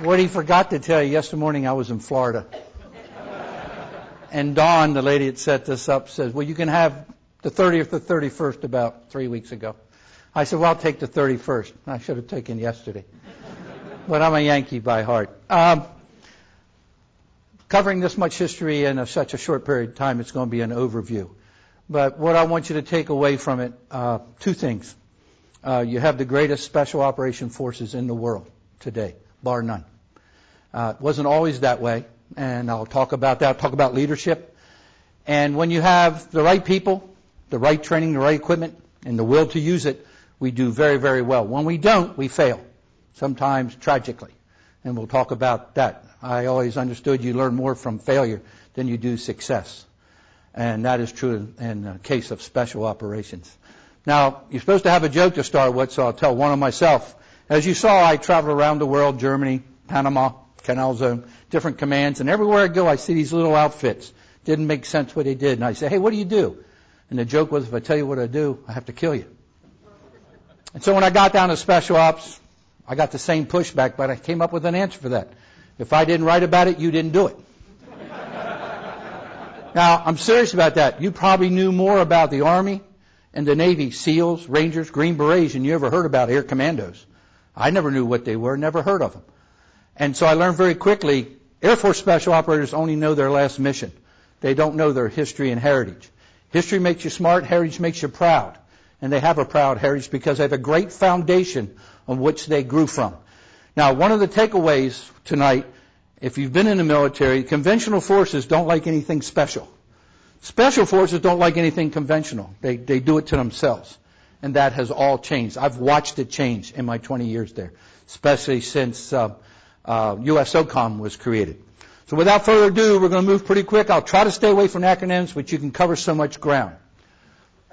What he forgot to tell you, yesterday morning I was in Florida. And Dawn, the lady that set this up, says, well, you can have the 30th or 31st about three weeks ago. I said, well, I'll take the 31st. I should have taken yesterday. but I'm a Yankee by heart. Um, covering this much history in a, such a short period of time, it's going to be an overview. But what I want you to take away from it, uh, two things. Uh, you have the greatest special operation forces in the world today, bar none. Uh, it wasn't always that way, and I'll talk about that. I'll talk about leadership. And when you have the right people, the right training, the right equipment, and the will to use it, we do very, very well. When we don't, we fail, sometimes tragically. And we'll talk about that. I always understood you learn more from failure than you do success. And that is true in the case of special operations. Now, you're supposed to have a joke to start with, so I'll tell one of myself. As you saw, I traveled around the world, Germany, Panama, Canal Zone, different commands, and everywhere I go, I see these little outfits. Didn't make sense what they did. And I say, hey, what do you do? And the joke was, if I tell you what I do, I have to kill you. And so when I got down to special ops, I got the same pushback, but I came up with an answer for that. If I didn't write about it, you didn't do it. Now, I'm serious about that. You probably knew more about the Army and the Navy, SEALs, Rangers, Green Berets, than you ever heard about Air Commandos. I never knew what they were, never heard of them. And so I learned very quickly, Air Force Special Operators only know their last mission. They don't know their history and heritage. History makes you smart, heritage makes you proud. And they have a proud heritage because they have a great foundation on which they grew from. Now, one of the takeaways tonight if you've been in the military, conventional forces don't like anything special. Special forces don't like anything conventional. They, they do it to themselves. And that has all changed. I've watched it change in my 20 years there, especially since uh, uh, USSOCOM was created. So without further ado, we're going to move pretty quick. I'll try to stay away from acronyms, but you can cover so much ground.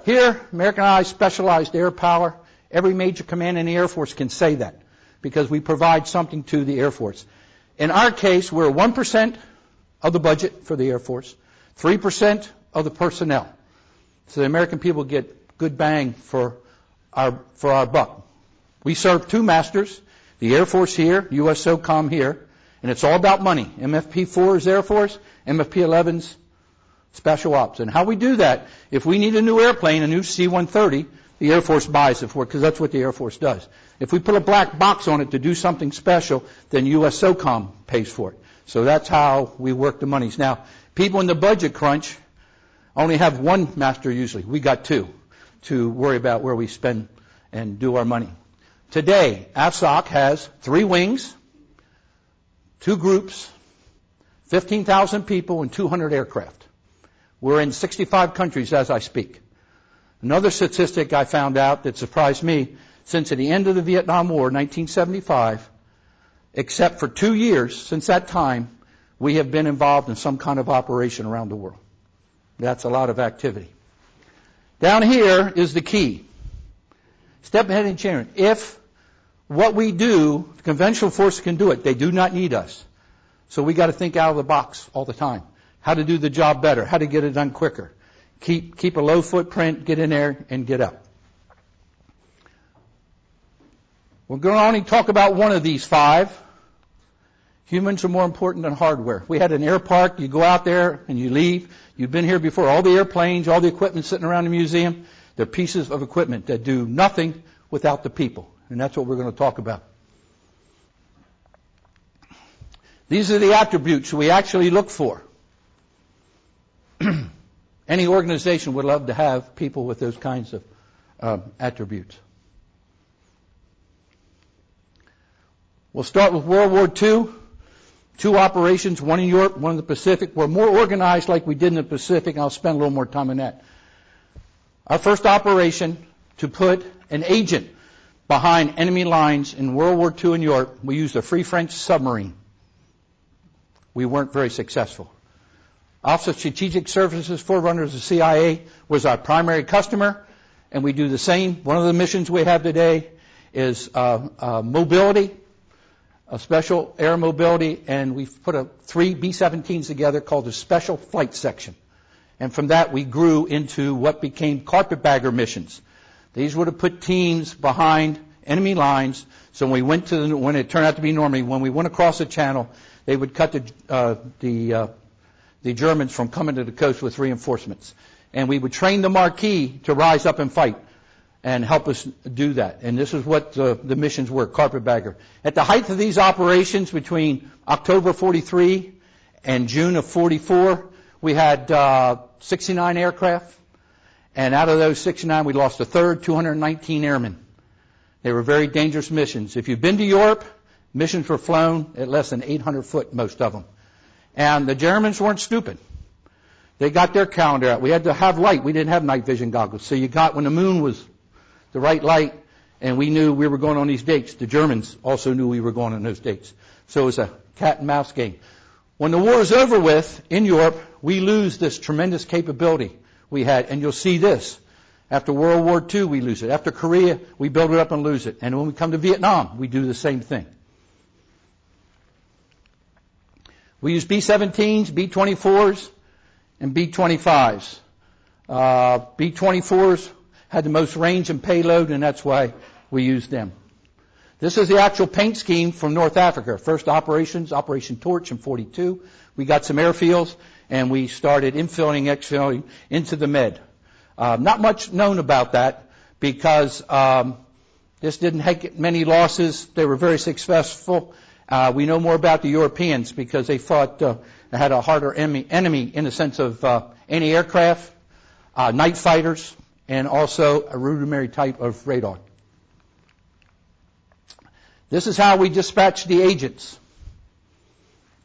Here, American Americanized Specialized Air Power, every major command in the Air Force can say that because we provide something to the Air Force. In our case, we're 1% of the budget for the Air Force, 3% of the personnel. So the American people get good bang for our, for our buck. We serve two masters, the Air Force here, USSOCOM here, and it's all about money. MFP4 is Air Force, MFP11's Special Ops. And how we do that, if we need a new airplane, a new C-130, the Air Force buys it for because that's what the Air Force does. If we put a black box on it to do something special, then USSOCOM pays for it. So that's how we work the monies. Now, people in the budget crunch only have one master usually. We got two to worry about where we spend and do our money. Today, AFSOC has three wings, two groups, 15,000 people, and 200 aircraft. We're in 65 countries as I speak. Another statistic I found out that surprised me, since the end of the Vietnam War, 1975, except for two years since that time, we have been involved in some kind of operation around the world. That's a lot of activity. Down here is the key. Step ahead and chairman. If what we do, the conventional force can do it. They do not need us. So we got to think out of the box all the time. How to do the job better. How to get it done quicker keep, keep a low footprint, get in there and get up. We're going to only talk about one of these five. Humans are more important than hardware. We had an air park. You go out there and you leave. You've been here before. All the airplanes, all the equipment sitting around the museum, they're pieces of equipment that do nothing without the people. And that's what we're going to talk about. These are the attributes we actually look for. Any organization would love to have people with those kinds of um, attributes. We'll start with World War II. Two operations, one in Europe, one in the Pacific. We're more organized like we did in the Pacific, and I'll spend a little more time on that. Our first operation to put an agent behind enemy lines in World War II in Europe, we used a Free French submarine. We weren't very successful. Office of Strategic Services, forerunners of the CIA, was our primary customer, and we do the same. One of the missions we have today is uh, uh, mobility, a special air mobility, and we've put a, three B-17s together called the Special Flight Section. And from that, we grew into what became carpetbagger missions. These would have put teams behind enemy lines. So when we went to the, when it turned out to be Normandy, when we went across the channel, they would cut the uh, the uh, the Germans from coming to the coast with reinforcements, and we would train the Maquis to rise up and fight and help us do that. And this is what the, the missions were, carpetbagger. At the height of these operations between October 43 and June of 44, we had uh, 69 aircraft, and out of those 69, we lost a third, 219 airmen. They were very dangerous missions. If you've been to Europe, missions were flown at less than 800 foot, most of them. And the Germans weren't stupid. They got their calendar out. We had to have light. We didn't have night vision goggles. So you got, when the moon was the right light, and we knew we were going on these dates. The Germans also knew we were going on those dates. So it was a cat and mouse game. When the war is over with in Europe, we lose this tremendous capability we had, and you'll see this. After World War II, we lose it. After Korea, we build it up and lose it. And when we come to Vietnam, we do the same thing. We use B-17s, B-24s, and B-25s. Uh, B-24s had the most range and payload, and that's why we used them. This is the actual paint scheme from North Africa. First operations, Operation Torch in 42. We got some airfields, and we started infilling, exfilling into the Med. Uh, not much known about that because um, this didn't have many losses. They were very successful. Uh, we know more about the Europeans because they fought, uh, had a harder enemy, enemy in the sense of uh, anti-aircraft, uh, night fighters, and also a rudimentary type of radar. This is how we dispatch the agents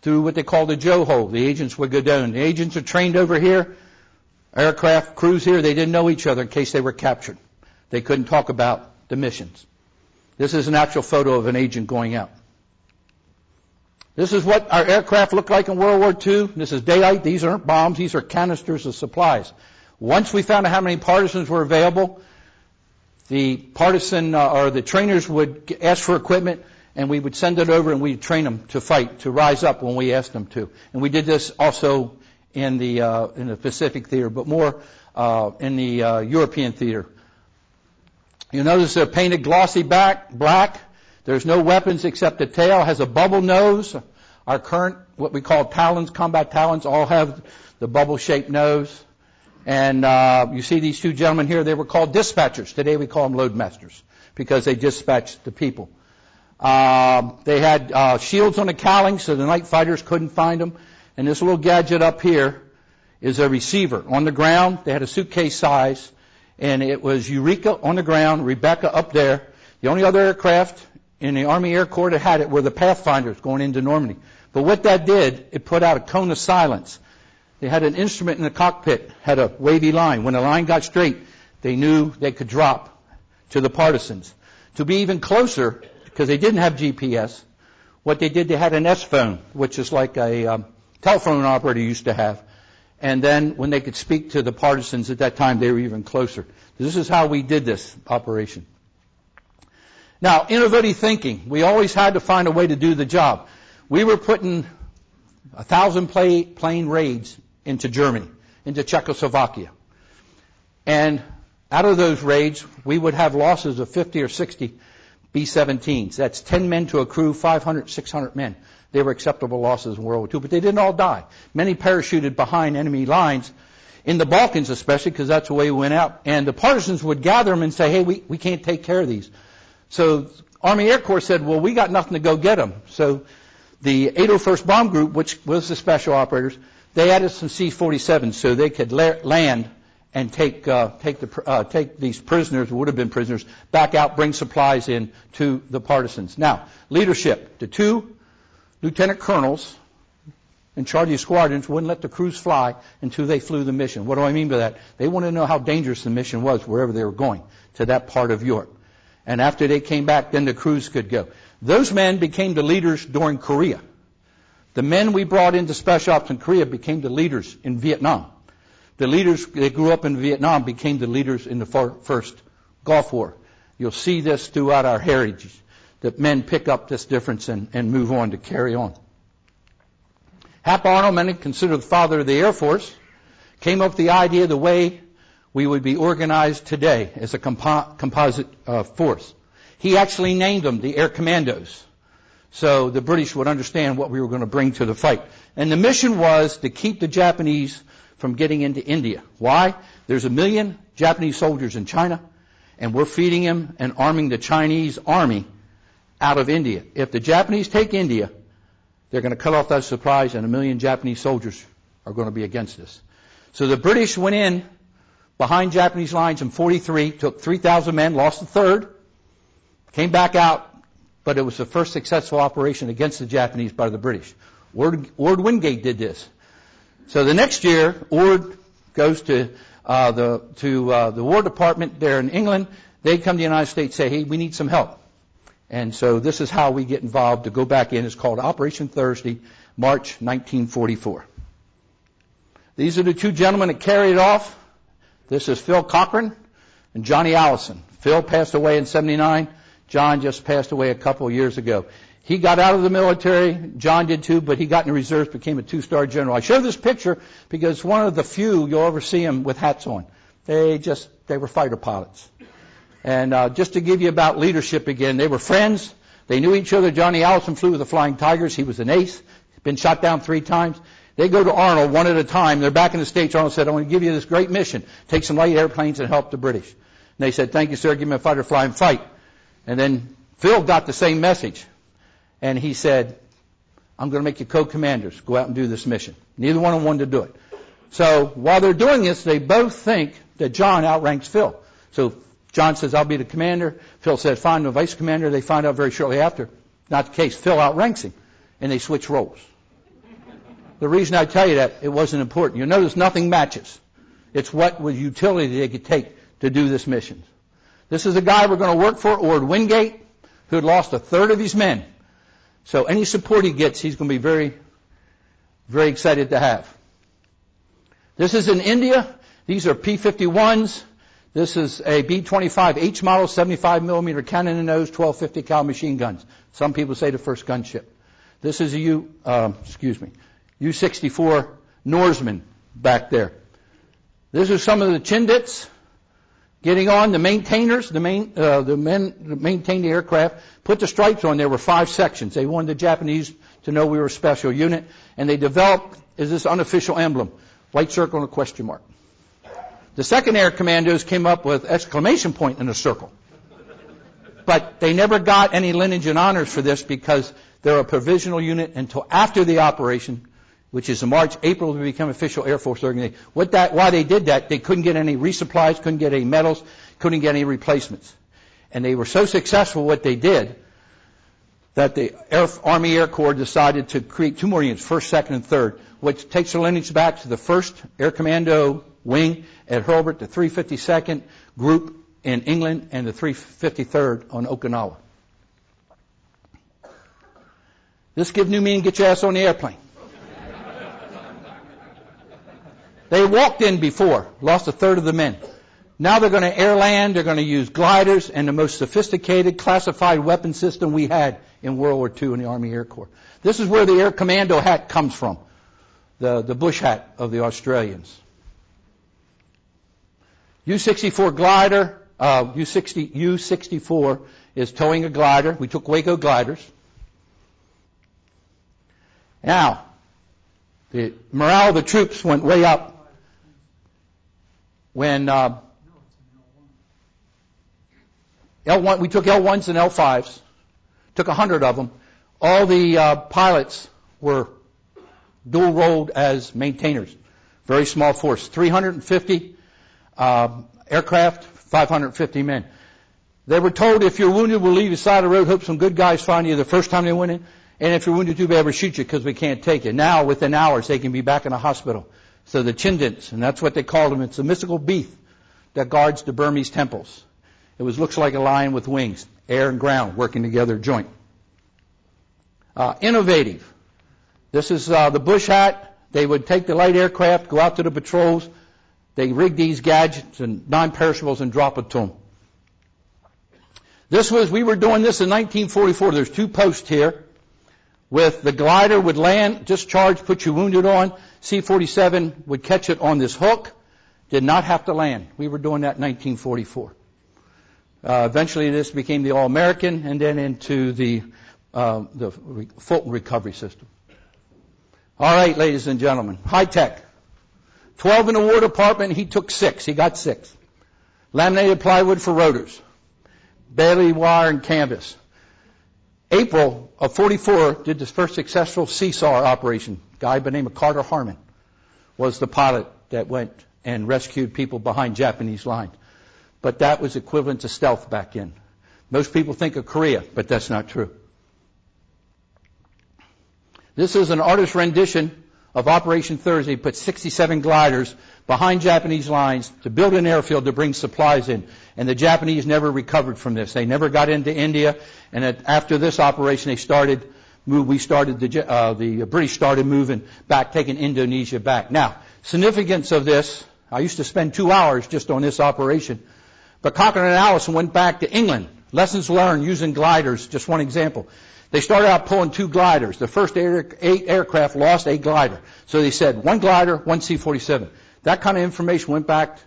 through what they call the Joe hole. The agents would go down. The agents are trained over here, aircraft crews here. They didn't know each other in case they were captured. They couldn't talk about the missions. This is an actual photo of an agent going out. This is what our aircraft looked like in World War II. This is daylight. These aren't bombs. These are canisters of supplies. Once we found out how many partisans were available, the partisan uh, or the trainers would ask for equipment and we would send it over and we'd train them to fight, to rise up when we asked them to. And we did this also in the, uh, in the Pacific theater, but more uh, in the uh, European theater. You notice they're painted glossy back, black. There's no weapons except the tail has a bubble nose. Our current, what we call talons, combat talons, all have the bubble-shaped nose. And uh, you see these two gentlemen here, they were called dispatchers. Today we call them loadmasters because they dispatched the people. Uh, they had uh, shields on the cowling so the night fighters couldn't find them. And this little gadget up here is a receiver on the ground. They had a suitcase size, and it was Eureka on the ground, Rebecca up there. The only other aircraft in the Army Air Corps that had it were the Pathfinders going into Normandy. But what that did, it put out a cone of silence they had an instrument in the cockpit, had a wavy line. When the line got straight, they knew they could drop to the partisans. To be even closer, because they didn't have GPS, what they did, they had an S phone, which is like a um, telephone operator used to have. And then when they could speak to the partisans at that time, they were even closer. This is how we did this operation. Now, innovative thinking. We always had to find a way to do the job. We were putting a thousand plane raids into Germany, into Czechoslovakia. And out of those raids, we would have losses of 50 or 60 B-17s. That's 10 men to a crew, 500, 600 men. They were acceptable losses in World War II, but they didn't all die. Many parachuted behind enemy lines, in the Balkans especially, because that's the way we went out. And the partisans would gather them and say, hey, we, we can't take care of these. So Army Air Corps said, well, we got nothing to go get them. So the 801st Bomb Group, which was the special operators, they added some C-47s so they could la- land and take uh, take the uh, take these prisoners, who would have been prisoners, back out, bring supplies in to the partisans. Now, leadership: the two lieutenant colonels in charge of squadrons wouldn't let the crews fly until they flew the mission. What do I mean by that? They wanted to know how dangerous the mission was wherever they were going to that part of Europe. And after they came back, then the crews could go. Those men became the leaders during Korea. The men we brought into special ops in Korea became the leaders in Vietnam. The leaders that grew up in Vietnam became the leaders in the first Gulf War. You'll see this throughout our heritage, that men pick up this difference and, and move on to carry on. Hap Arnold, many considered the father of the Air Force, came up with the idea the way we would be organized today as a compo- composite uh, force. He actually named them the Air Commandos. So the British would understand what we were going to bring to the fight. And the mission was to keep the Japanese from getting into India. Why? There's a million Japanese soldiers in China, and we're feeding them and arming the Chinese army out of India. If the Japanese take India, they're going to cut off that supplies, and a million Japanese soldiers are going to be against us. So the British went in behind Japanese lines in 43, took 3,000 men, lost a third, came back out, but it was the first successful operation against the Japanese by the British. Orde, Orde Wingate did this. So the next year, Orde goes to uh, the to uh, the War Department there in England. They come to the United States, say, "Hey, we need some help." And so this is how we get involved to go back in. It's called Operation Thursday, March 1944. These are the two gentlemen that carried it off. This is Phil Cochran and Johnny Alison. Phil passed away in 79. John just passed away a couple years ago. He got out of the military. John did too, but he got in the reserves, became a two-star general. I show this picture because one of the few you'll ever see him with hats on. They just, they were fighter pilots. And uh, just to give you about leadership again, they were friends. They knew each other. Johnny Alison flew with the Flying Tigers. He was an ace. Been shot down three times. They go to Arnold one at a time. They're back in the States. Arnold said, I want to give you this great mission. Take some light airplanes and help the British. And they said, thank you, sir. Give me a fighter, fly and fight. And then Phil got the same message. And he said, I'm going to make you co-commanders. Go out and do this mission. Neither one of them wanted to do it. So while they're doing this, they both think that John outranks Phil. So John says, I'll be the commander. Phil says, find the vice commander. They find out very shortly after. Not the case. Phil outranks him. And they switch roles. The reason I tell you that, it wasn't important. You'll notice nothing matches. It's what was utility they could take to do this mission. This is a guy we're going to work for, Orde Wingate, who had lost a third of his men. So any support he gets, he's going to be very, very excited to have. This is in India. These are P-51s. This is a B-25 H model, 75 millimeter cannon in nose, 1250 cal machine guns. Some people say the first gunship. This is a U, uh, excuse me, U-64 Norseman back there. This is some of the Chindits getting on the maintainers, the main, uh, the men that maintained the aircraft, put the stripes on. There were five sections. They wanted the Japanese to know we were a special unit, and they developed is this unofficial emblem, white circle and a question mark. The second air commandos came up with exclamation point in a circle. But they never got any lineage and honors for this because they're a provisional unit until after the operation, which is in March, April to become official Air Force organization. What that, why they did that, they couldn't get any resupplies, couldn't get any medals, couldn't get any replacements. And they were so successful what they did that the Air, Army Air Corps decided to create two more units, first, second, and third, which takes the lineage back to the first Air Commando wing at Hurlburt, the 352nd Group in England, and the 353rd on Okinawa. This give new meaning, get your ass on the airplane. They walked in before, lost a third of the men. Now they're going to air land, they're going to use gliders and the most sophisticated classified weapon system we had in World War II in the Army Air Corps. This is where the Air Commando hat comes from, the, the bush hat of the Australians. U-64 glider, uh, U-60, U-64 is towing a glider. We took Waco gliders. Now, the morale of the troops went way up when uh, L1. We took L1s and L5s, took a hundred of them. All the uh, pilots were dual rolled as maintainers. Very small force, 350 uh, aircraft, 550 men. They were told if you're wounded, we'll leave you side of the road, hope some good guys find you the first time they went in. And if you're wounded too bad, we'll shoot you because we can't take you. Now, within hours, they can be back in a hospital. So the Chindits, and that's what they called them, it's a mystical beast that guards the Burmese temples. It was looks like a lion with wings, air and ground working together, joint. Uh, innovative. This is uh, the bush hat. They would take the light aircraft, go out to the patrols, they rig these gadgets and non-perishables and drop it to them. This was, we were doing this in 1944. There's two posts here with the glider would land, discharge, put you wounded on. C-47 would catch it on this hook. Did not have to land. We were doing that in 1944. Uh, eventually, this became the All-American, and then into the uh, the Fulton recovery system. All right, ladies and gentlemen, high tech. 12 in the War Department, he took six. He got six. Laminated plywood for rotors. Bailey wire and canvas. April of 44 did the first successful seesaw operation. A guy by the name of Carter Harman was the pilot that went and rescued people behind Japanese lines. But that was equivalent to stealth back then. Most people think of Korea, but that's not true. This is an artist's rendition of Operation Thursday. Put 67 gliders behind Japanese lines to build an airfield to bring supplies in. And the Japanese never recovered from this. They never got into India. And after this operation, they started. We started the uh, the British started moving back, taking Indonesia back. Now, significance of this. I used to spend two hours just on this operation. But Cochran and Alison went back to England. Lessons learned using gliders. Just one example. They started out pulling two gliders. The first eight, eight aircraft lost a glider. So they said one glider, one C-47. That kind of information went back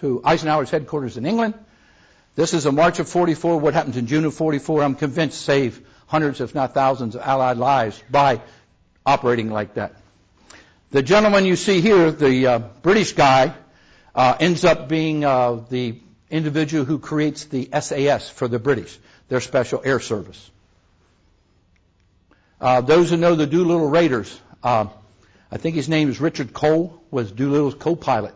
to Eisenhower's headquarters in England. This is a March of 44. What happens in June of 44, I'm convinced, save hundreds, if not thousands, of Allied lives by operating like that. The gentleman you see here, the uh, British guy, uh, ends up being uh, the individual who creates the SAS for the British, their special air service. Uh, those who know the Doolittle Raiders, uh, I think his name is Richard Cole, was Doolittle's co-pilot,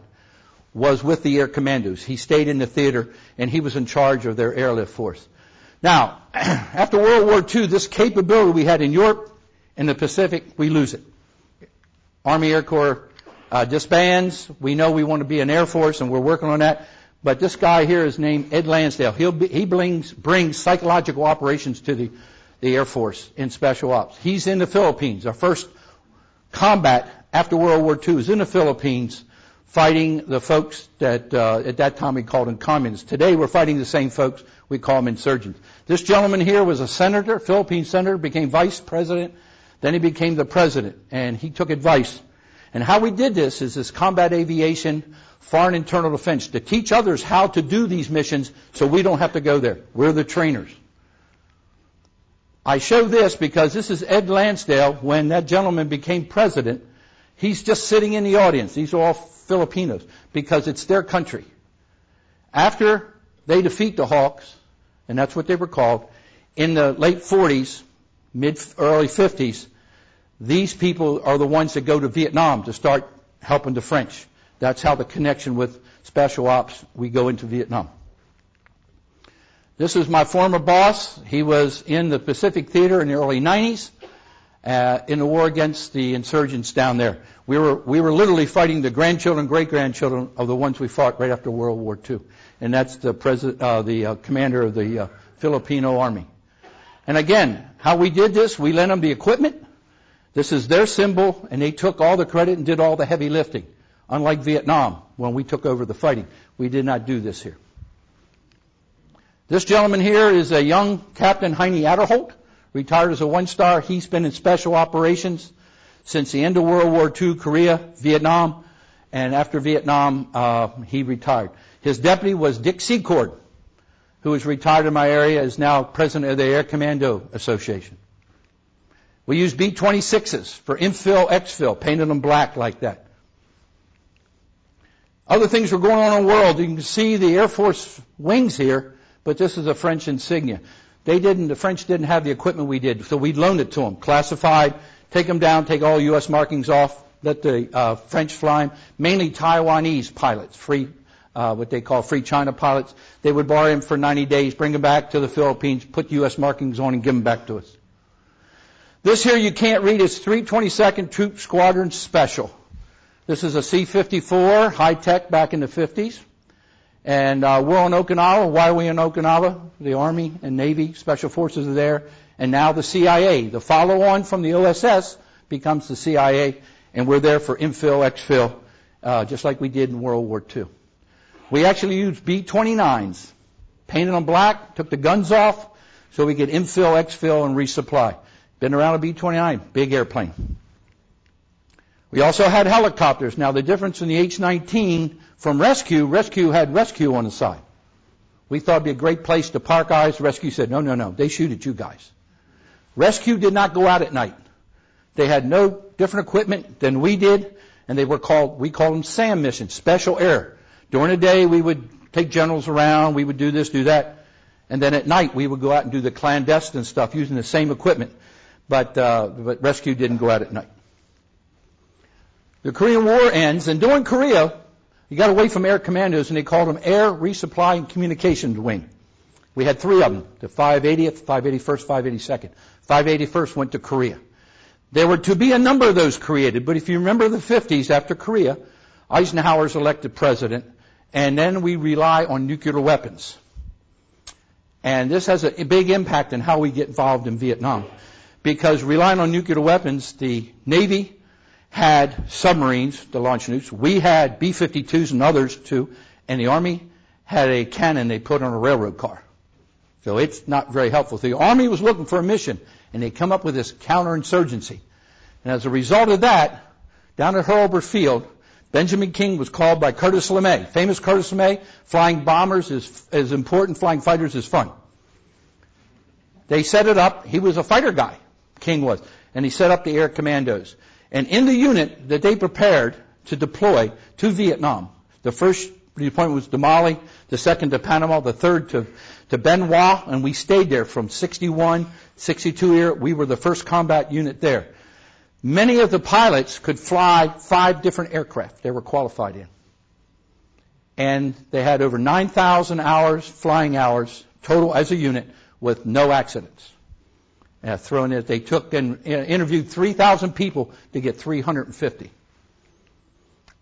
was with the Air Commandos. He stayed in the theater and he was in charge of their airlift force. Now, after World War II, this capability we had in Europe and the Pacific, we lose it. Army Air Corps uh, disbands. We know we want to be an Air Force and we're working on that. But this guy here is named Ed Lansdale. Be, he brings, brings psychological operations to the the Air Force in Special Ops. He's in the Philippines. Our first combat after World War II is in the Philippines fighting the folks that uh, at that time we called them communists. Today we're fighting the same folks. We call them insurgents. This gentleman here was a senator, Philippine senator, became vice president. Then he became the president, and he took advice. And how we did this is this combat aviation, foreign internal defense, to teach others how to do these missions so we don't have to go there. We're the trainers. I show this because this is Ed Lansdale when that gentleman became president. He's just sitting in the audience. These are all Filipinos because it's their country. After they defeat the Huks, and that's what they were called, in the late 40s, mid early 50s, these people are the ones that go to Vietnam to start helping the French. That's how the connection with special ops, we go into Vietnam. This is my former boss. He was in the Pacific Theater in the early 90s uh, in the war against the insurgents down there. We were, we were literally fighting the grandchildren, great-grandchildren of the ones we fought right after World War II. And that's the, president, uh, the uh, commander of the uh, Filipino Army. And again, how we did this, we lent them the equipment. This is their symbol, and they took all the credit and did all the heavy lifting. Unlike Vietnam, when we took over the fighting, we did not do this here. This gentleman here is a young Captain Heinie Aderholt, retired as a one-star. He's been in special operations since the end of World War II, Korea, Vietnam, and after Vietnam, uh, he retired. His deputy was Dick Secord, who is retired in my area, is now president of the Air Commando Association. We use B-26s for infill, exfill, painted them black like that. Other things were going on in the world. You can see the Air Force wings here but this is a French insignia. They didn't, the French didn't have the equipment we did, so we loaned it to them, classified, take them down, take all U.S. markings off, let the uh, French fly them, mainly Taiwanese pilots, free, uh, what they call free China pilots. They would borrow them for 90 days, bring them back to the Philippines, put U.S. markings on, and give them back to us. This here you can't read. It's 322nd Troop Squadron Special. This is a C-54, high tech back in the 50s. And uh, we're on Okinawa. Why are we in Okinawa? The Army and Navy Special Forces are there. And now the CIA. The follow-on from the OSS becomes the CIA. And we're there for infill, exfill, uh, just like we did in World War II. We actually used B-29s. Painted them black, took the guns off, so we could infill, exfill, and resupply. Been around a B-29, big airplane. We also had helicopters. Now the difference in the H-19 from rescue, rescue had rescue on the side. We thought it'd be a great place to park eyes. Rescue said, no, no, no. They shoot at you guys. Rescue did not go out at night. They had no different equipment than we did, and they were called, we called them SAM missions, special air. During the day, we would take generals around, we would do this, do that, and then at night, we would go out and do the clandestine stuff using the same equipment. But, uh, but rescue didn't go out at night. The Korean War ends, and during Korea, you got away from air commandos, and they called them Air Resupply and Communications Wing. We had three of them, the 580th, 581st, 582nd. 581st went to Korea. There were to be a number of those created, but if you remember the 50s after Korea, Eisenhower's elected president, and then we rely on nuclear weapons. And this has a big impact on how we get involved in Vietnam. Because relying on nuclear weapons, the Navy had submarines to launch nukes. We had B-52s and others too. And the Army had a cannon they put on a railroad car. So it's not very helpful. The Army was looking for a mission, and they come up with this counterinsurgency. And as a result of that, down at Hurlburt Field, Benjamin King was called by Curtis LeMay. Famous Curtis LeMay, flying bombers is, is important, flying fighters is fun. They set it up. He was a fighter guy, King was. And he set up the air commandos. And in the unit that they prepared to deploy to Vietnam, the first deployment was to Mali, the second to Panama, the third to, to Hoa, and we stayed there from 61, 62 year. We were the first combat unit there. Many of the pilots could fly five different aircraft they were qualified in. And they had over 9,000 hours, flying hours, total as a unit, with no accidents. Uh, thrown in, they took and interviewed 3,000 people to get 350.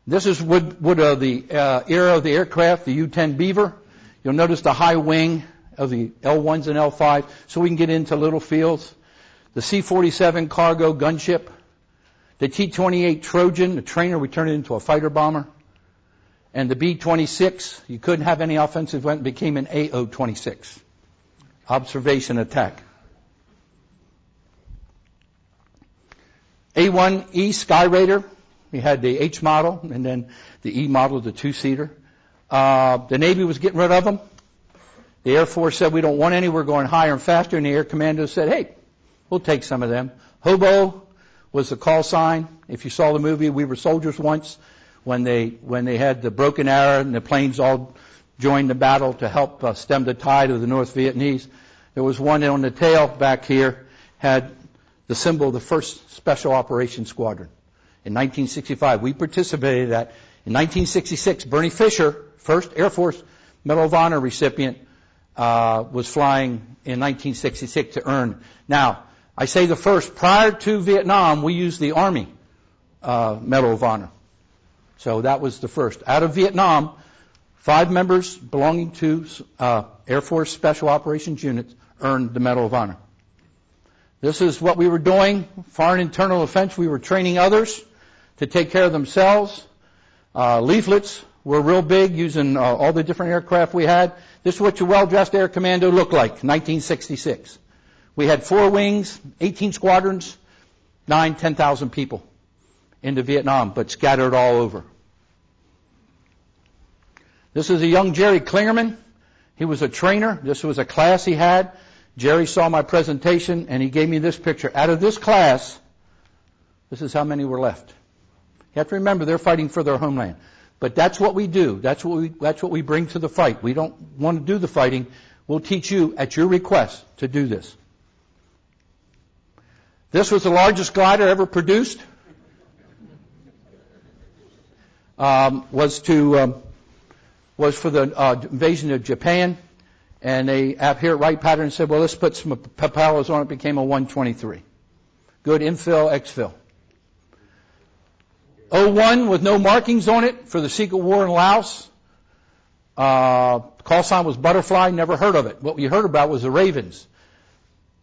This is wood, wood of the uh, era of the aircraft, the U-10 Beaver. You'll notice the high wing of the L1s and L5, so we can get into little fields. The C-47 cargo gunship. The T-28 Trojan, the trainer, we turned it into a fighter bomber. And the B-26, you couldn't have any offensive weapon, became an AO-26. Observation attack. A1E Sky Raider, we had the H model and then the E model, the two-seater. Uh, the Navy was getting rid of them. The Air Force said, we don't want any, we're going higher and faster. And the Air Commando said, hey, we'll take some of them. Hobo, was the call sign. If you saw the movie, we were soldiers once when they when they had the broken arrow and the planes all joined the battle to help uh, stem the tide of the North Vietnamese. There was one on the tail back here had the symbol of the first Special Operations Squadron. In 1965, we participated in that. In 1966, Bernie Fisher, first Air Force Medal of Honor recipient, uh, was flying in 1966 to earn. Now, I say the first. Prior to Vietnam, we used the Army uh, Medal of Honor. So that was the first. Out of Vietnam, five members belonging to uh, Air Force Special Operations units earned the Medal of Honor. This is what we were doing. Foreign internal defense, we were training others to take care of themselves. Uh, leaflets were real big using uh, all the different aircraft we had. This is what your well-dressed air commando looked like, 1966. We had four wings, 18 squadrons, nine, 10,000 people into Vietnam, but scattered all over. This is a young Jerry Klingaman. He was a trainer. This was a class he had. Jerry saw my presentation and he gave me this picture. Out of this class, this is how many were left. You have to remember they're fighting for their homeland. But that's what we do. That's what we, that's what we bring to the fight. We don't want to do the fighting. We'll teach you at your request to do this. This was the largest glider ever produced. Um, was to um, was for the uh, invasion of Japan, and they here at Wright Patterson said, "Well, let's put some propellers on it." Became a 123. Good infill, exfil. 01 with no markings on it for the secret war in Laos. Uh, call sign was butterfly. Never heard of it. What we heard about was the Ravens.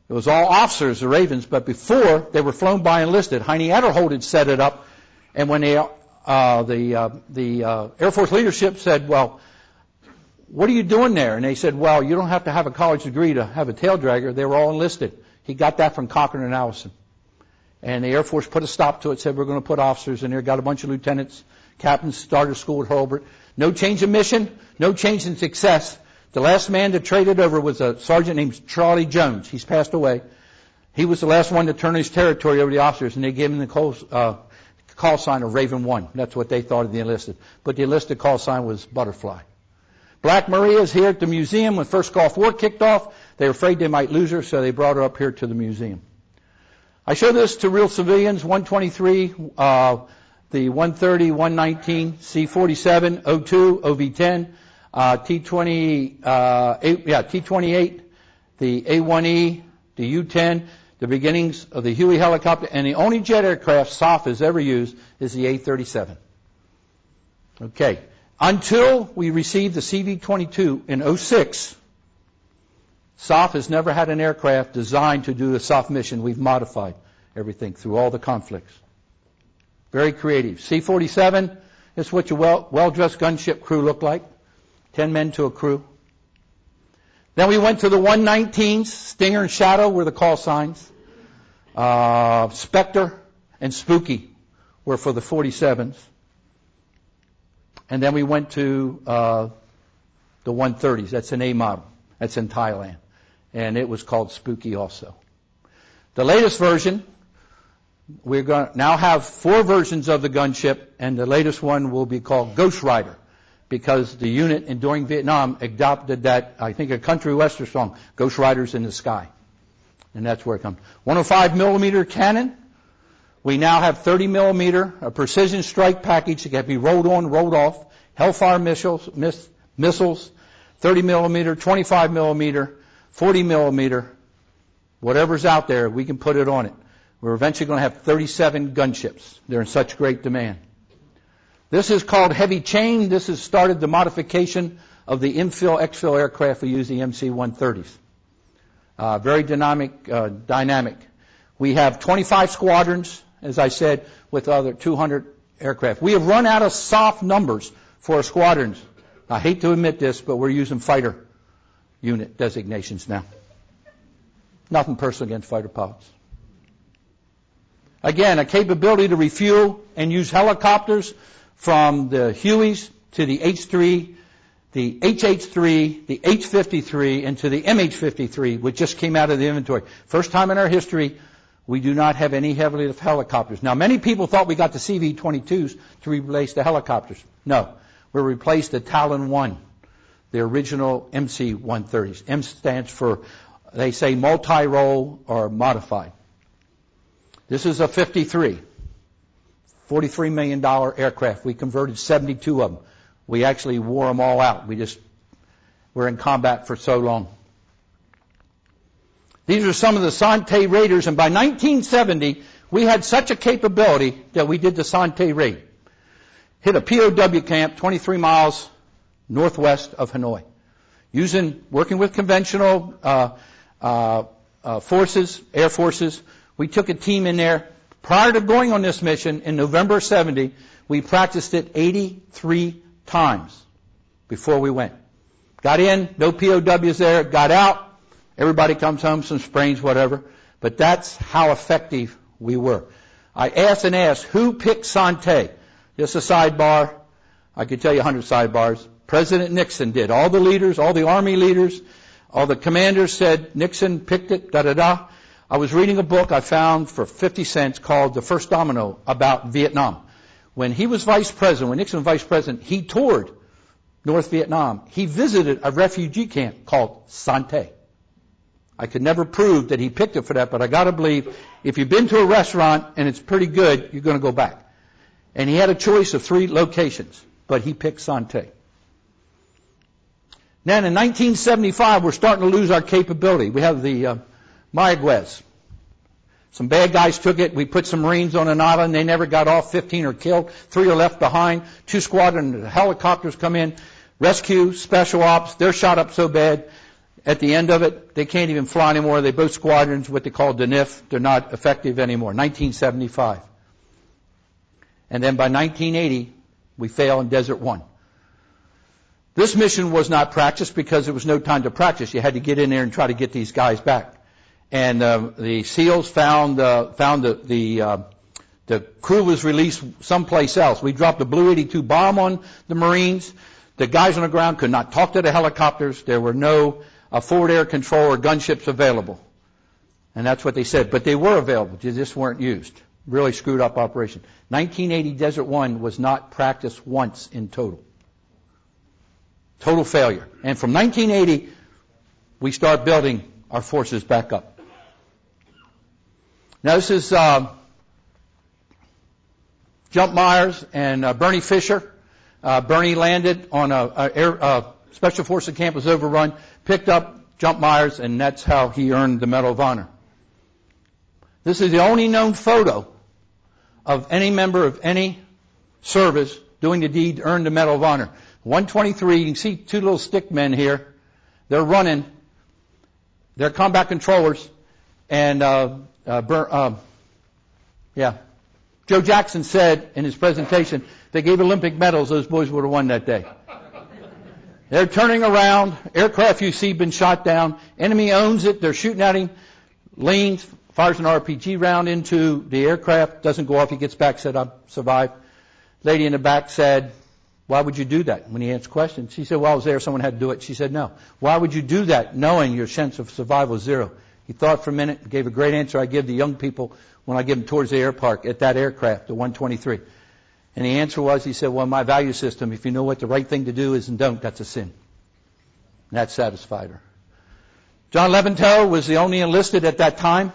It was all officers, the Ravens, but before they were flown by enlisted. Heinie Aderholt had set it up, and when they, uh, the uh, the uh, Air Force leadership said, "Well, what are you doing there?" and they said, "Well, you don't have to have a college degree to have a tail dragger." They were all enlisted. He got that from Cochran and Alison, and the Air Force put a stop to it. Said we're going to put officers in there. Got a bunch of lieutenants, captains, started school at Hurlburt. No change in mission, no change in success. The last man to trade it over was a sergeant named Charlie Jones. He's passed away. He was the last one to turn his territory over to the officers, and they gave him the call, uh, call sign of Raven One. That's what they thought of the enlisted. But the enlisted call sign was Butterfly. Black Maria is here at the museum when First Gulf War kicked off. They were afraid they might lose her, so they brought her up here to the museum. I show this to real civilians, 123, uh, the 130, 119, C47, 02, OV10, uh, T20, uh, yeah, T28, the A1E, the U-10, the beginnings of the Huey helicopter, and the only jet aircraft SOF has ever used is the A-37. Okay. Until we received the CV-22 in 06, SOF has never had an aircraft designed to do a SOF mission. We've modified everything through all the conflicts. Very creative. C-47 is what your well, well-dressed gunship crew looked like. Ten men to a crew. Then we went to the 119s. Stinger and Shadow were the call signs. Uh, Spectre and Spooky were for the 47s. And then we went to uh, the 130s. That's an A model. That's in Thailand. And it was called Spooky also. The latest version, we're going to now have four versions of the gunship, and the latest one will be called Ghost Rider because the unit in, during Vietnam adopted that, I think, a country western song, Ghost Riders in the Sky. And that's where it comes. 105 millimeter cannon. We now have 30 millimeter, a precision strike package that can be rolled on, rolled off. Hellfire missiles, miss, missiles, 30 millimeter, 25 millimeter, 40 millimeter, whatever's out there, we can put it on it. We're eventually going to have 37 gunships. They're in such great demand. This is called heavy chain. This has started the modification of the infill, exfill aircraft we use, the MC-130s. Uh, very dynamic, uh, dynamic. We have 25 squadrons, as I said, with other 200 aircraft. We have run out of soft numbers for squadrons. I hate to admit this, but we're using fighter unit designations now. Nothing personal against fighter pilots. Again, a capability to refuel and use helicopters from the Hueys to the H-3, the HH-3, the H-53, and to the MH-53, which just came out of the inventory. First time in our history, we do not have any heavily lift helicopters. Now, many people thought we got the CV-22s to replace the helicopters. No, we replaced the Talon 1, the original MC-130s. M stands for, they say multi-role or modified. This is a 53. $43 million aircraft. We converted 72 of them. We actually wore them all out. We just were in combat for so long. These are some of the Son-Tay raiders, and by 1970, we had such a capability that we did the Son-Tay raid. Hit a POW camp 23 miles northwest of Hanoi. Using, working with conventional uh, uh, uh, forces, air forces, we took a team in there, Prior to going on this mission in November 70, we practiced it 83 times before we went. Got in, no POWs there, got out, everybody comes home, some sprains, whatever. But that's how effective we were. I asked and asked, who picked Son-Tay? Just a sidebar. I could tell you a hundred sidebars. President Nixon did. All the leaders, all the army leaders, all the commanders said Nixon picked it, da da da. I was reading a book I found for 50 cents called The First Domino about Vietnam. When he was vice president, when Nixon was vice president, he toured North Vietnam. He visited a refugee camp called Son-Tay. I could never prove that he picked it for that, but I gotta believe if you've been to a restaurant and it's pretty good, you're gonna go back. And he had a choice of three locations, but he picked Son-Tay. Then in 1975, we're starting to lose our capability. We have the uh, Mayaguez. Some bad guys took it. We put some Marines on an island. They never got off. 15 are killed. Three are left behind. Two squadron helicopters come in. Rescue, special ops. They're shot up so bad. At the end of it, they can't even fly anymore. They both squadrons, what they call DNIF. They're not effective anymore. 1975. And then by 1980, we fail in Desert One. This mission was not practiced because there was no time to practice. You had to get in there and try to get these guys back and uh, the SEALs found uh, found the the, uh, the crew was released someplace else. We dropped a BLU-82 bomb on the Marines. The guys on the ground could not talk to the helicopters. There were no uh, forward air control or gunships available. And that's what they said. But they were available. They just weren't used. Really screwed up operation. 1980 Desert One was not practiced once in total. Total failure. And from 1980, we start building our forces back up. Now this is uh, Jump Myers and uh, Bernie Fisher. Uh, Bernie landed on a, a air, uh, special forces camp was overrun, picked up Jump Myers, and that's how he earned the Medal of Honor. This is the only known photo of any member of any service doing the deed to earn the Medal of Honor. 123, you can see two little stick men here. They're running. They're combat controllers. And, uh, uh, Bur- uh, yeah. Joe Jackson said in his presentation, they gave Olympic medals, those boys would have won that day. They're turning around. Aircraft you see been shot down. Enemy owns it. They're shooting at him. Leans, fires an RPG round into the aircraft. Doesn't go off. He gets back, said, I survived. Lady in the back said, why would you do that? When he answered questions, she said, well, I was there. Someone had to do it. She said, no. Why would you do that knowing your sense of survival is zero? He thought for a minute, gave a great answer I give the young people when I give them towards the air park at that aircraft, the 123. And the answer was, he said, well, my value system, if you know what the right thing to do is and don't, that's a sin. And that satisfied her. John Levitow was the only enlisted at that time,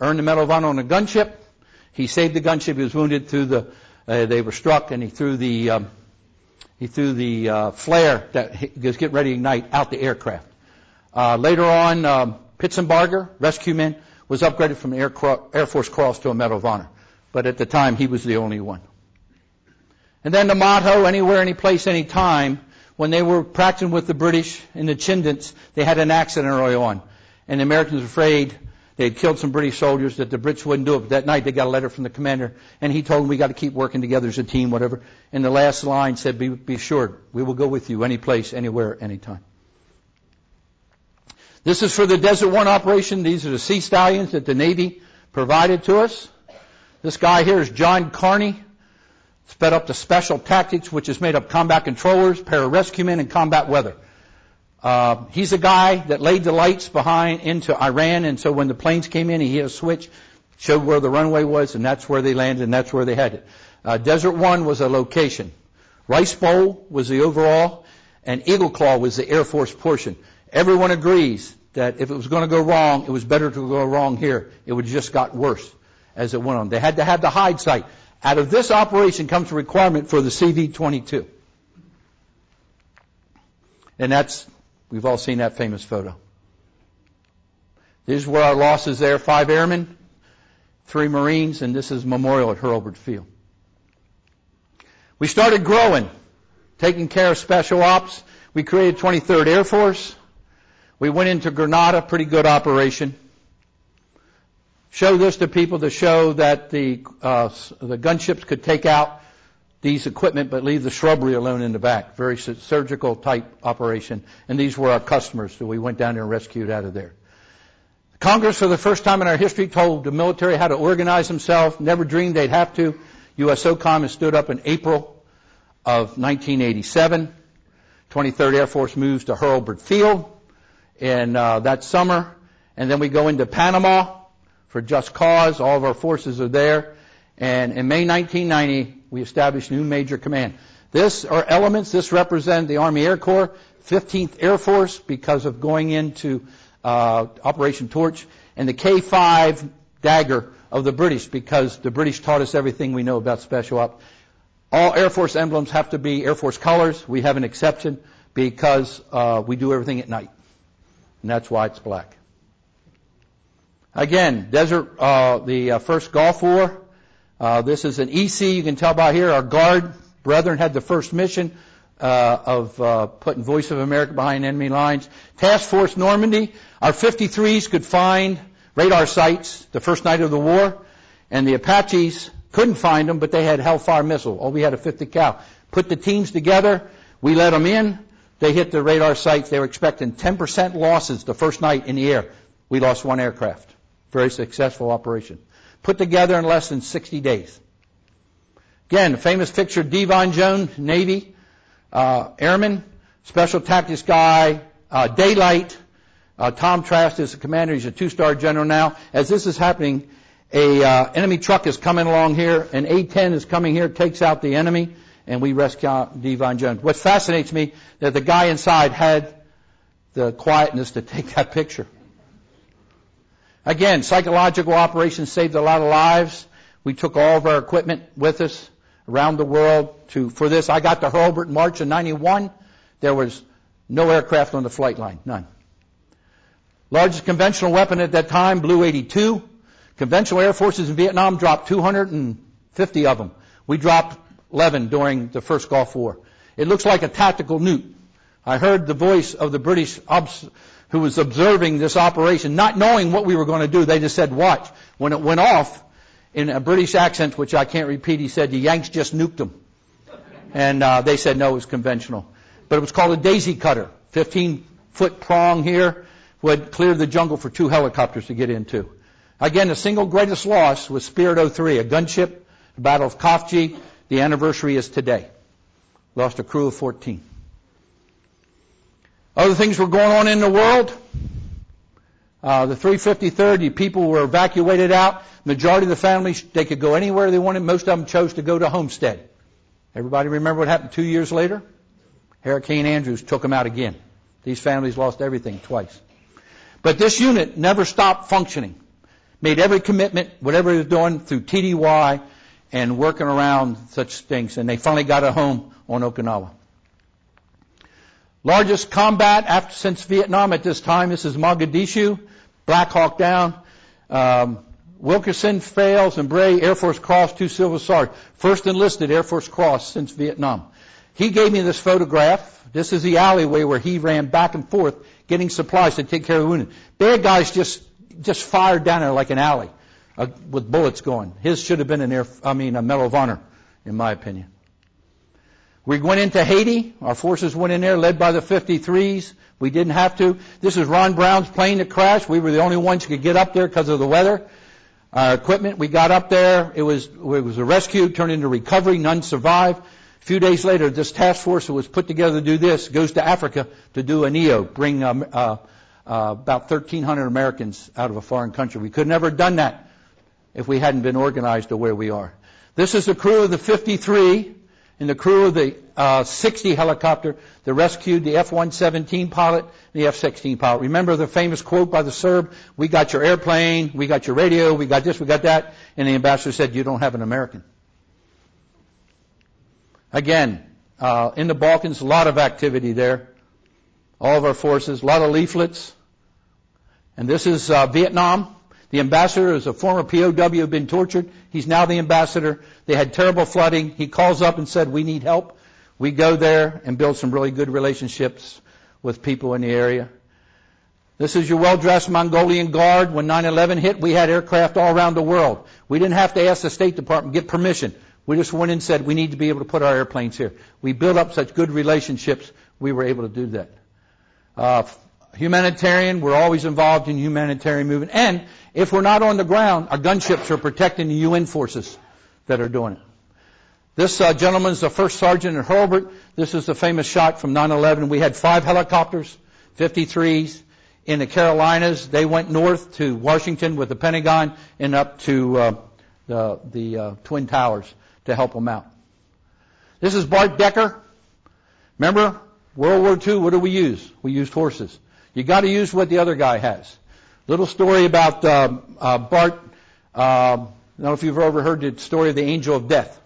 earned the Medal of Honor on a gunship. He saved the gunship. He was wounded through the, uh, they were struck and he threw the, um, he threw the uh, flare that was getting ready to ignite out the aircraft. Uh, later on, um, Pitsenbarger, rescue man, was upgraded from Air, Air Force Cross to a Medal of Honor. But at the time, he was the only one. And then the motto, anywhere, any place, any time, when they were practicing with the British in the Chindits, they had an accident early on. And the Americans were afraid they had killed some British soldiers, that the Brits wouldn't do it. But that night they got a letter from the commander, and he told them we got to keep working together as a team, whatever. And the last line said, be, be sure, we will go with you any place, anywhere, anytime. This is for the Desert One operation. These are the Sea Stallions that the Navy provided to us. This guy here is John Carney. Sped up to Special Tactics, which is made of combat controllers, pararescuemen, and combat weather. Uh, he's a guy that laid the lights behind into Iran, and so when the planes came in, he hit a switch, showed where the runway was, and that's where they landed, and that's where they headed. Uh, Desert One was a location. Rice Bowl was the overall, and Eagle Claw was the Air Force portion. Everyone agrees that if it was going to go wrong, it was better to go wrong here. It would just got worse as it went on. They had to have the hide site. Out of this operation comes a requirement for the CV-22. And that's, we've all seen that famous photo. These were our losses there. Five airmen, three Marines, and this is memorial at Hurlburt Field. We started growing, taking care of special ops. We created 23rd Air Force. We went into Grenada, pretty good operation show this to people to show that the uh, the gunships could take out these equipment but leave the shrubbery alone in the back. Very surgical type operation. And these were our customers, so we went down there and rescued out of there. Congress, for the first time in our history, told the military how to organize themselves. Never dreamed they'd have to. USSOCOM has stood up in April of 1987. 23rd Air Force moves to Hurlburt Field in uh, that summer, and then we go into Panama for just cause. All of our forces are there. And in May 1990, we established new major command. This are elements, this represent the Army Air Corps, 15th Air Force because of going into uh, Operation Torch, and the K5 dagger of the British because the British taught us everything we know about special ops. All Air Force emblems have to be Air Force colors. We have an exception because uh, we do everything at night. And that's why it's black. Again, desert, uh, the uh, first Gulf War. Uh, this is an EC. You can tell by here, our guard brethren had the first mission uh, of uh, putting Voice of America behind enemy lines. Task Force Normandy. Our 53s could find radar sites the first night of the war, and the Apaches couldn't find them, but they had Hellfire missile. All we had a 50 cal. Put the teams together. We let them in. They hit the radar sites. They were expecting 10% losses the first night in the air. We lost one aircraft. Very successful operation. Put together in less than 60 days. Again, famous picture, Devon Jones, Navy. uh, airmen, special tactics guy, uh, daylight. Uh, Tom Trask is the commander. He's a two-star general now. As this is happening, a uh, enemy truck is coming along here. An A-10 is coming here, takes out the enemy, and we rescue Devon Jones. What fascinates me that the guy inside had the quietness to take that picture. Again, psychological operations saved a lot of lives. We took all of our equipment with us around the world to, for this. I got to Hurlburt in March of 91. There was no aircraft on the flight line. None. Largest conventional weapon at that time, BLU-82. Conventional air forces in Vietnam dropped 250 of them. We dropped 11 during the first Gulf War. It looks like a tactical nuke. I heard the voice of the British obs- who was observing this operation, not knowing what we were going to do. They just said, watch. When it went off, in a British accent, which I can't repeat, he said, the Yanks just nuked them. And uh, they said, no, it was conventional. But it was called a daisy cutter. 15 foot prong here would clear the jungle for two helicopters to get into. Again, the single greatest loss was Spirit 03, a gunship, the Battle of Khafji. Chi. The anniversary is today. Lost a crew of 14. Other things were going on in the world. Uh, the 353rd, the people were evacuated out. Majority of the families, they could go anywhere they wanted. Most of them chose to go to Homestead. Everybody remember what happened two years later? Hurricane Andrews took them out again. These families lost everything twice. But this unit never stopped functioning. Made every commitment, whatever it was doing, through TDY and working around such things. And they finally got a home on Okinawa. Largest combat after, since Vietnam at this time. This is Mogadishu. Black Hawk down. Um, Wilkinson Fales and Bray Air Force Cross, two Silver Stars. First enlisted Air Force Cross since Vietnam. He gave me this photograph. This is the alleyway where he ran back and forth getting supplies to take care of the wounded. Bad guys just just fired down there like an alley uh, with bullets going. His should have been an air, I mean, a Medal of Honor, in my opinion. We went into Haiti. Our forces went in there, led by the 53s. We didn't have to. This is Ron Brown's plane that crashed. We were the only ones who could get up there because of the weather. Our equipment, we got up there. It was, it was a rescue, turned into recovery. None survived. A few days later, this task force that was put together to do this goes to Africa to do a NEO, bring um, uh, uh, about 1,300 Americans out of a foreign country. We could never have done that if we hadn't been organized to where we are. This is the crew of the 53 and the crew of the uh, 60 helicopter that rescued the F-117 pilot and the F-16 pilot. Remember the famous quote by the Serb, we got your airplane, we got your radio, we got this, we got that, and the ambassador said, you don't have an American. Again, uh, in the Balkans, a lot of activity there. All of our forces, a lot of leaflets. And this is uh, Vietnam. The ambassador is a former POW, who had been tortured. He's now the ambassador. They had terrible flooding. He calls up and said, we need help. We go there and build some really good relationships with people in the area. This is your well-dressed Mongolian guard. When 9-11 hit, we had aircraft all around the world. We didn't have to ask the State Department, get permission. We just went and said, we need to be able to put our airplanes here. We built up such good relationships, we were able to do that. Uh, humanitarian, we're always involved in humanitarian movement. And if we're not on the ground, our gunships are protecting the UN forces that are doing it. This uh, gentleman is the first sergeant in Hurlburt. This is the famous shot from 9/11. We had five helicopters, 53s in the Carolinas. They went north to Washington with the Pentagon and up to uh, the, the uh, Twin Towers to help them out. This is Bart Decker. Remember World War II? What do we use? We used horses. You got to use what the other guy has. Little story about uh, uh, Bart. Uh, I don't know if you've ever heard the story of the angel of death.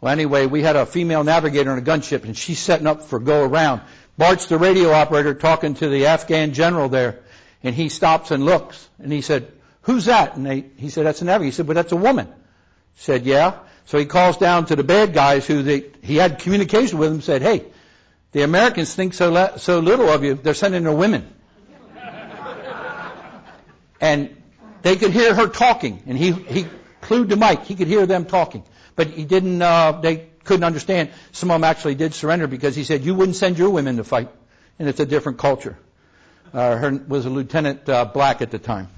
Well, anyway, we had a female navigator on a gunship, and she's setting up for go around. Bart's the radio operator talking to the Afghan general there, and he stops and looks, and he said, "Who's that?" And they, he said, "That's a navigator." He said, "But that's a woman." Said, "Yeah." So he calls down to the bad guys who they, he had communication with them. Said, "Hey, the Americans think so le- so little of you. They're sending their women." And they could hear her talking, and he, he clued the mic. He could hear them talking. But he didn't, uh, they couldn't understand. Some of them actually did surrender because he said, you wouldn't send your women to fight. And it's a different culture. Uh, her was a Lieutenant uh, Black at the time.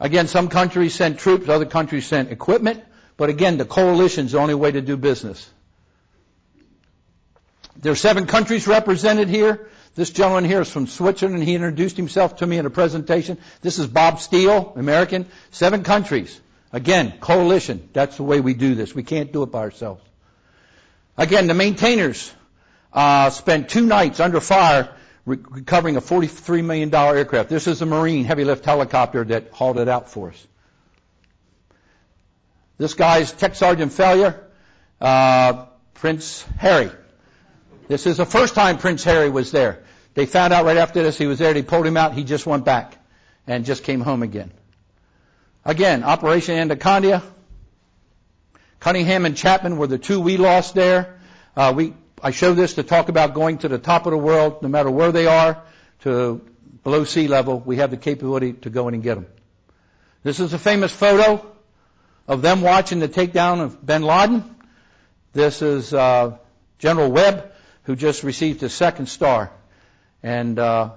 Again, some countries sent troops, other countries sent equipment. But again, the coalition's the only way to do business. There are seven countries represented here. This gentleman here is from Switzerland. He introduced himself to me in a presentation. This is Bob Steele, American. Seven countries. Again, coalition. That's the way we do this. We can't do it by ourselves. Again, the maintainers uh, spent two nights under fire recovering a $43 million aircraft. This is a Marine heavy lift helicopter that hauled it out for us. This guy's Tech Sergeant Failure, uh, Prince Harry. This is the first time Prince Harry was there. They found out right after this he was there. They pulled him out. He just went back and just came home again. Again, Operation Anaconda. Cunningham and Chapman were the two we lost there. Uh, we, I show this to talk about going to the top of the world, no matter where they are, to below sea level. We have the capability to go in and get them. This is a famous photo of them watching the takedown of bin Laden. This is uh, General Webb, who just received his second star. And uh,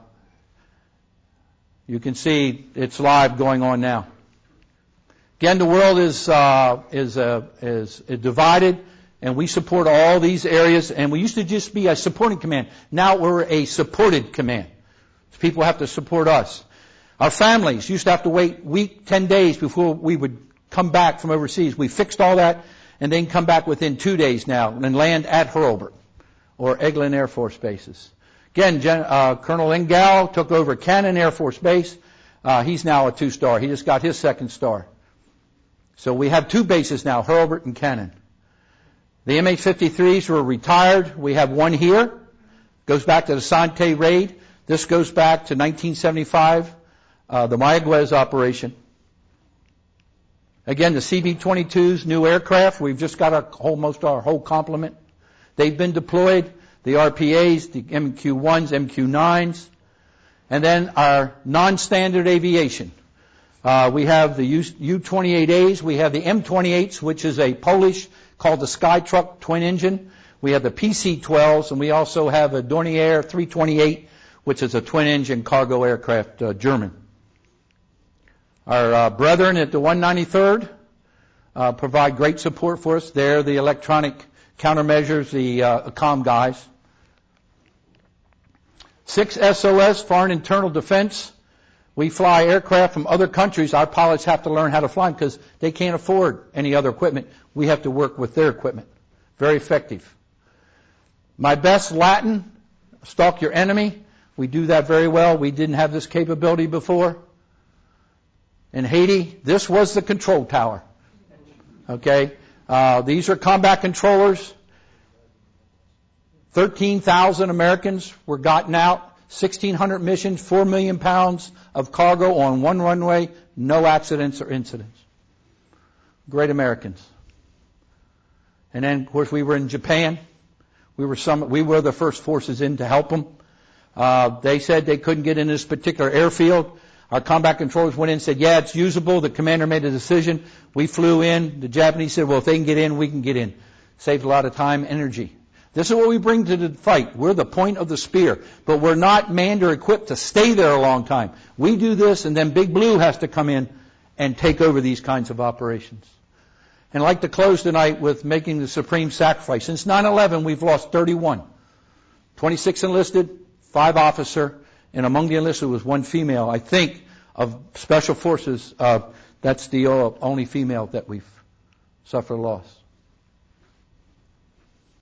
you can see it's live going on now. Again, the world is uh, is, uh, is divided, and we support all these areas. And we used to just be a supporting command. Now we're a supported command. People have to support us. Our families used to have to wait week, ten days before we would come back from overseas. We fixed all that and then come back within two days now and land at Hurlburt or Eglin Air Force bases. Again, Gen, uh, Colonel Engel took over Cannon Air Force Base. Uh, he's now a two-star. He just got his second star. So we have two bases now, Hurlburt and Cannon. The MH-53s were retired. We have one here. Goes back to the Son Tay raid. This goes back to 1975, uh, the Mayaguez operation. Again, the CV-22s, new aircraft. We've just got our whole, most our whole complement. They've been deployed. The RPAs, the MQ-1s, MQ-9s. And then our non-standard aviation. Uh, we have the U-28As. We have the M28s, which is a Polish called the Skytruck twin engine. We have the PC-12s, and we also have a Dornier 328, which is a twin engine cargo aircraft, uh, German. Our uh, brethren at the 193rd uh, provide great support for us. They're the electronic countermeasures, the uh, COM guys. Six SOS, Foreign Internal Defense. We fly aircraft from other countries. Our pilots have to learn how to fly them because they can't afford any other equipment. We have to work with their equipment. Very effective. My best Latin, stalk your enemy. We do that very well. We didn't have this capability before in Haiti, this was the control tower. Okay? Uh, these are combat controllers. 13,000 Americans were gotten out. 1,600 missions, 4 million pounds of cargo on one runway, no accidents or incidents. Great Americans. And then, of course, we were in Japan. We were some, we were the first forces in to help them. Uh, they said they couldn't get in this particular airfield. Our combat controllers went in and said, yeah, it's usable. The commander made a decision. We flew in. The Japanese said, well, if they can get in, we can get in. Saved a lot of time, energy. This is what we bring to the fight. We're the point of the spear, but we're not manned or equipped to stay there a long time. We do this and then Big Blue has to come in and take over these kinds of operations. And I'd like to close tonight with making the supreme sacrifice. Since 9-11, we've lost 31. 26 enlisted, 5 officer, and among the enlisted was one female. I think of special forces, uh, that's the only female that we've suffered loss.